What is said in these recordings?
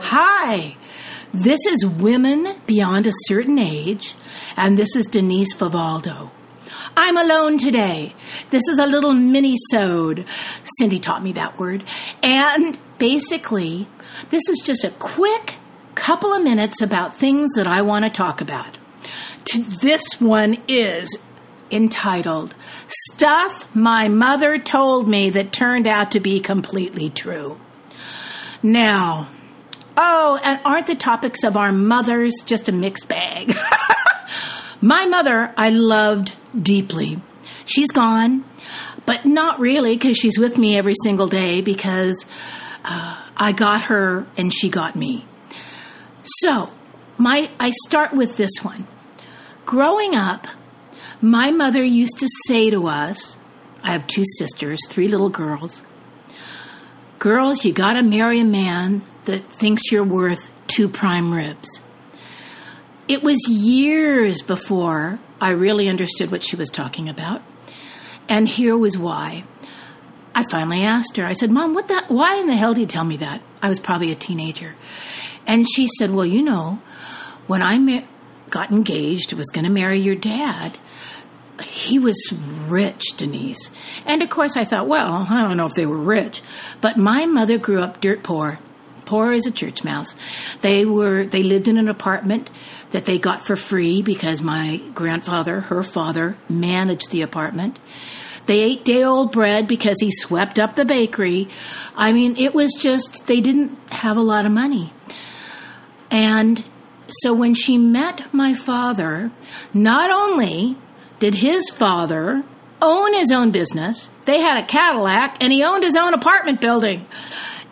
Hi, this is Women Beyond a Certain Age, and this is Denise Favaldo. I'm alone today. This is a little mini-sode. Cindy taught me that word. And basically, this is just a quick couple of minutes about things that I want to talk about. This one is entitled Stuff My Mother Told Me That Turned Out to Be Completely True. Now, oh, and aren't the topics of our mothers just a mixed bag? My mother, I loved deeply. She's gone, but not really because she's with me every single day because uh, I got her and she got me. So, my I start with this one. Growing up, my mother used to say to us, I have two sisters, three little girls. Girls, you got to marry a man that thinks you're worth two prime ribs. It was years before I really understood what she was talking about. And here was why. I finally asked her, I said, Mom, what that, why in the hell did you tell me that? I was probably a teenager. And she said, Well, you know, when I ma- got engaged, was going to marry your dad, he was rich, Denise. And of course, I thought, well, I don't know if they were rich, but my mother grew up dirt poor, poor as a church mouse. They were they lived in an apartment that they got for free because my grandfather, her father, managed the apartment. They ate day old bread because he swept up the bakery. I mean, it was just they didn't have a lot of money. And so when she met my father, not only did his father own his own business, they had a Cadillac, and he owned his own apartment building.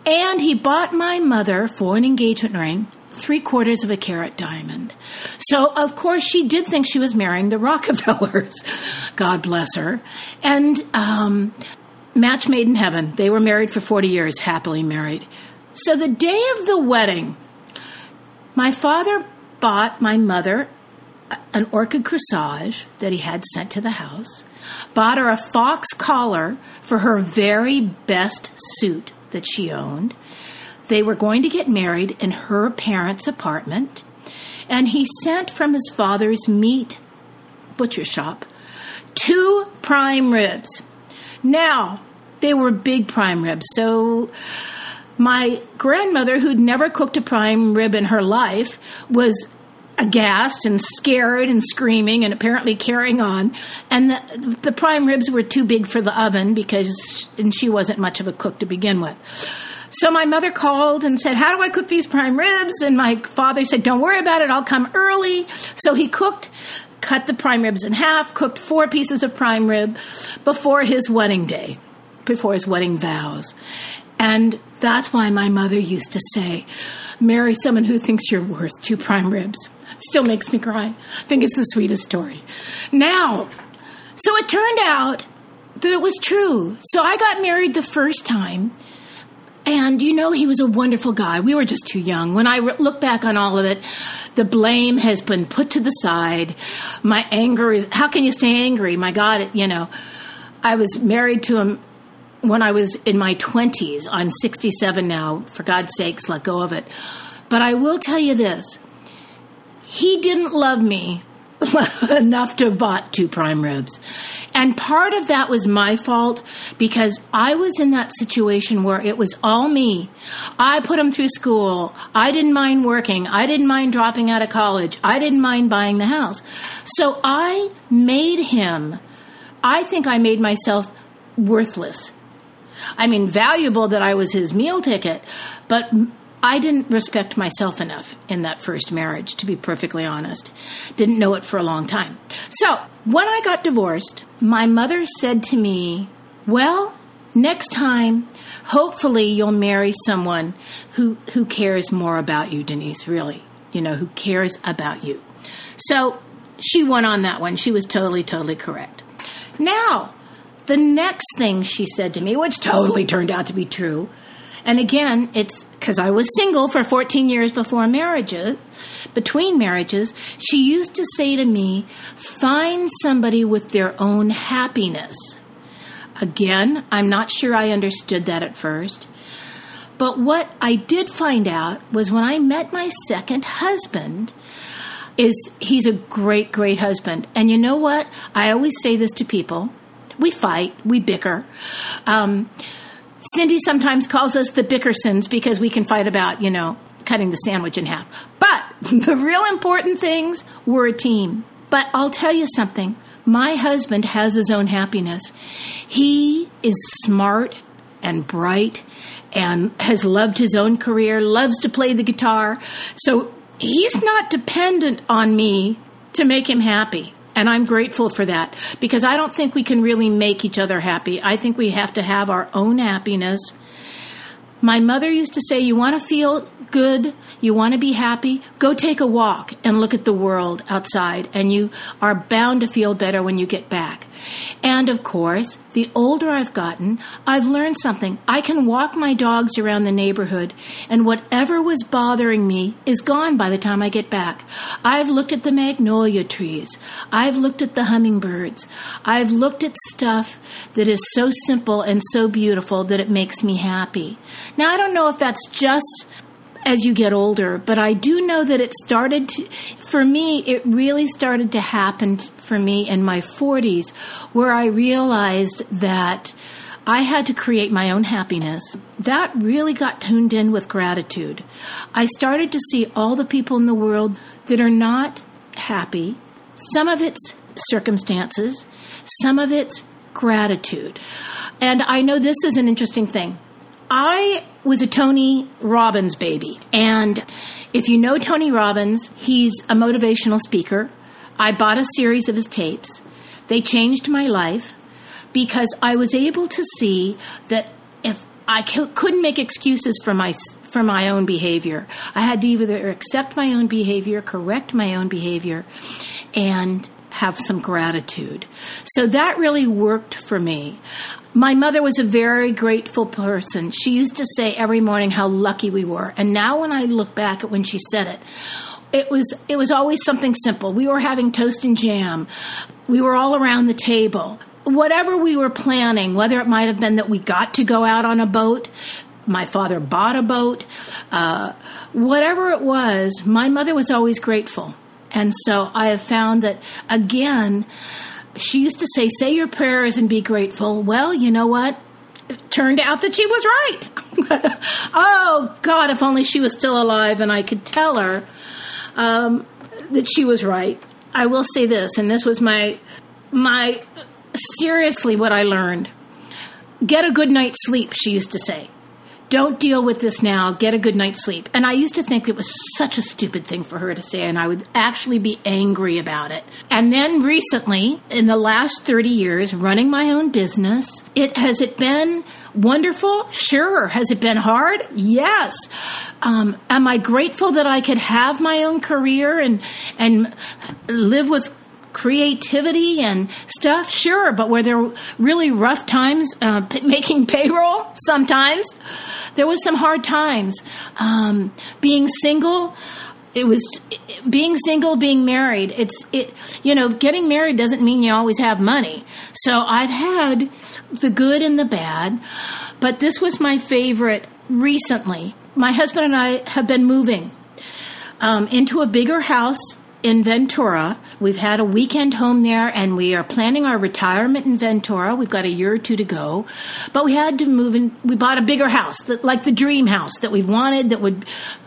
And he bought my mother for an engagement ring three quarters of a carat diamond. So, of course, she did think she was marrying the Rockefellers. God bless her. And um, match made in heaven. They were married for 40 years, happily married. So, the day of the wedding, my father bought my mother an orchid corsage that he had sent to the house, bought her a fox collar for her very best suit that she owned. They were going to get married in her parents' apartment, and he sent from his father's meat butcher shop two prime ribs. Now, they were big prime ribs, so my grandmother, who'd never cooked a prime rib in her life, was aghast and scared and screaming and apparently carrying on. And the, the prime ribs were too big for the oven because and she wasn't much of a cook to begin with. So my mother called and said, How do I cook these prime ribs? And my father said, Don't worry about it, I'll come early. So he cooked, cut the prime ribs in half, cooked four pieces of prime rib before his wedding day, before his wedding vows. And that's why my mother used to say, Marry someone who thinks you're worth two prime ribs. Still makes me cry. I think it's the sweetest story. Now, so it turned out that it was true. So I got married the first time. And you know, he was a wonderful guy. We were just too young. When I re- look back on all of it, the blame has been put to the side. My anger is, how can you stay angry? My God, you know, I was married to him when I was in my 20s. I'm 67 now. For God's sakes, let go of it. But I will tell you this he didn't love me enough to have bought two prime ribs. And part of that was my fault because I was in that situation where it was all me. I put him through school. I didn't mind working. I didn't mind dropping out of college. I didn't mind buying the house. So I made him, I think I made myself worthless. I mean, valuable that I was his meal ticket, but I didn't respect myself enough in that first marriage, to be perfectly honest. Didn't know it for a long time. So, when I got divorced, my mother said to me, Well, next time, hopefully you'll marry someone who, who cares more about you, Denise, really. You know, who cares about you. So, she went on that one. She was totally, totally correct. Now, the next thing she said to me, which totally turned out to be true, and again, it's because I was single for 14 years before marriages, between marriages, she used to say to me, find somebody with their own happiness. Again, I'm not sure I understood that at first. But what I did find out was when I met my second husband, is he's a great, great husband. And you know what? I always say this to people. We fight, we bicker. Um, Cindy sometimes calls us the Bickersons because we can fight about, you know, cutting the sandwich in half. But the real important things, we're a team. But I'll tell you something. My husband has his own happiness. He is smart and bright and has loved his own career, loves to play the guitar. So he's not dependent on me to make him happy. And I'm grateful for that because I don't think we can really make each other happy. I think we have to have our own happiness. My mother used to say, You want to feel good, you want to be happy, go take a walk and look at the world outside, and you are bound to feel better when you get back. And of course, the older I've gotten, I've learned something. I can walk my dogs around the neighborhood, and whatever was bothering me is gone by the time I get back. I've looked at the magnolia trees. I've looked at the hummingbirds. I've looked at stuff that is so simple and so beautiful that it makes me happy. Now, I don't know if that's just as you get older, but I do know that it started to, for me, it really started to happen for me in my 40s where I realized that I had to create my own happiness. That really got tuned in with gratitude. I started to see all the people in the world that are not happy. Some of it's circumstances, some of it's gratitude. And I know this is an interesting thing. I was a Tony Robbins baby. And if you know Tony Robbins, he's a motivational speaker. I bought a series of his tapes. They changed my life because I was able to see that if I couldn't make excuses for my for my own behavior. I had to either accept my own behavior, correct my own behavior, and have some gratitude. So that really worked for me. My mother was a very grateful person. She used to say every morning how lucky we were. And now when I look back at when she said it, it was it was always something simple. We were having toast and jam. We were all around the table. Whatever we were planning, whether it might have been that we got to go out on a boat, my father bought a boat, uh, whatever it was, my mother was always grateful. And so I have found that, again, she used to say, say your prayers and be grateful. Well, you know what? It turned out that she was right. oh, God, if only she was still alive and I could tell her um, that she was right. I will say this, and this was my, my, seriously what I learned. Get a good night's sleep, she used to say don't deal with this now. Get a good night's sleep. And I used to think it was such a stupid thing for her to say, and I would actually be angry about it. And then recently, in the last 30 years, running my own business, it has it been wonderful? Sure. Has it been hard? Yes. Um, am I grateful that I could have my own career and and live with creativity and stuff, sure, but were there were really rough times uh, p- making payroll? Sometimes there was some hard times. Um, being single, it was being single, being married. It's it, you know, getting married doesn't mean you always have money. So I've had the good and the bad, but this was my favorite recently. My husband and I have been moving um, into a bigger house in Ventura. We've had a weekend home there and we are planning our retirement in Ventura. We've got a year or two to go. But we had to move in, we bought a bigger house, that, like the dream house that we've wanted that would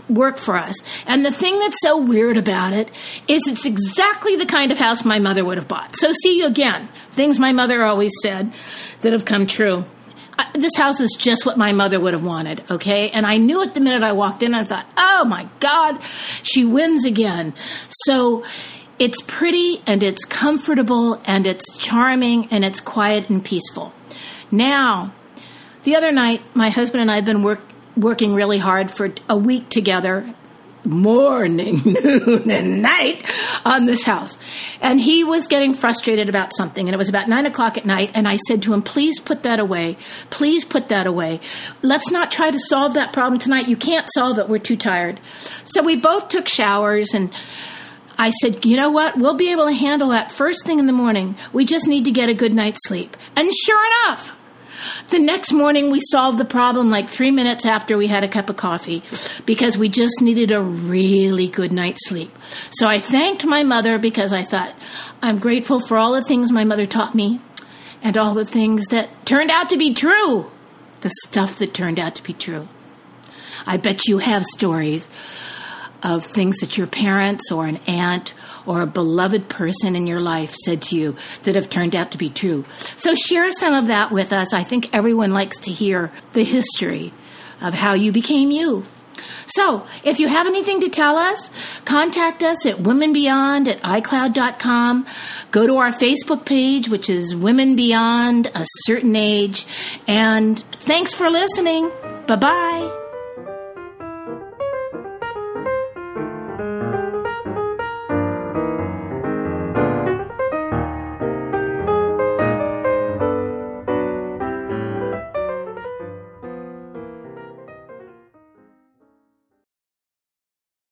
work for us. And the thing that's so weird about it is it's exactly the kind of house my mother would have bought. So see you again. Things my mother always said that have come true this house is just what my mother would have wanted, okay? And I knew it the minute I walked in. I thought, oh my God, she wins again. So it's pretty and it's comfortable and it's charming and it's quiet and peaceful. Now, the other night, my husband and I have been work, working really hard for a week together morning, noon, and night on this house. And he was getting frustrated about something, and it was about nine o'clock at night. And I said to him, Please put that away. Please put that away. Let's not try to solve that problem tonight. You can't solve it. We're too tired. So we both took showers and I said, you know what? We'll be able to handle that first thing in the morning. We just need to get a good night's sleep. And sure enough, The next morning, we solved the problem like three minutes after we had a cup of coffee because we just needed a really good night's sleep. So I thanked my mother because I thought, I'm grateful for all the things my mother taught me and all the things that turned out to be true. The stuff that turned out to be true. I bet you have stories of things that your parents or an aunt or a beloved person in your life said to you that have turned out to be true. So share some of that with us. I think everyone likes to hear the history of how you became you. So, if you have anything to tell us, contact us at womenbeyond at iCloud.com. Go to our Facebook page, which is Women Beyond a Certain Age. And thanks for listening. Bye bye.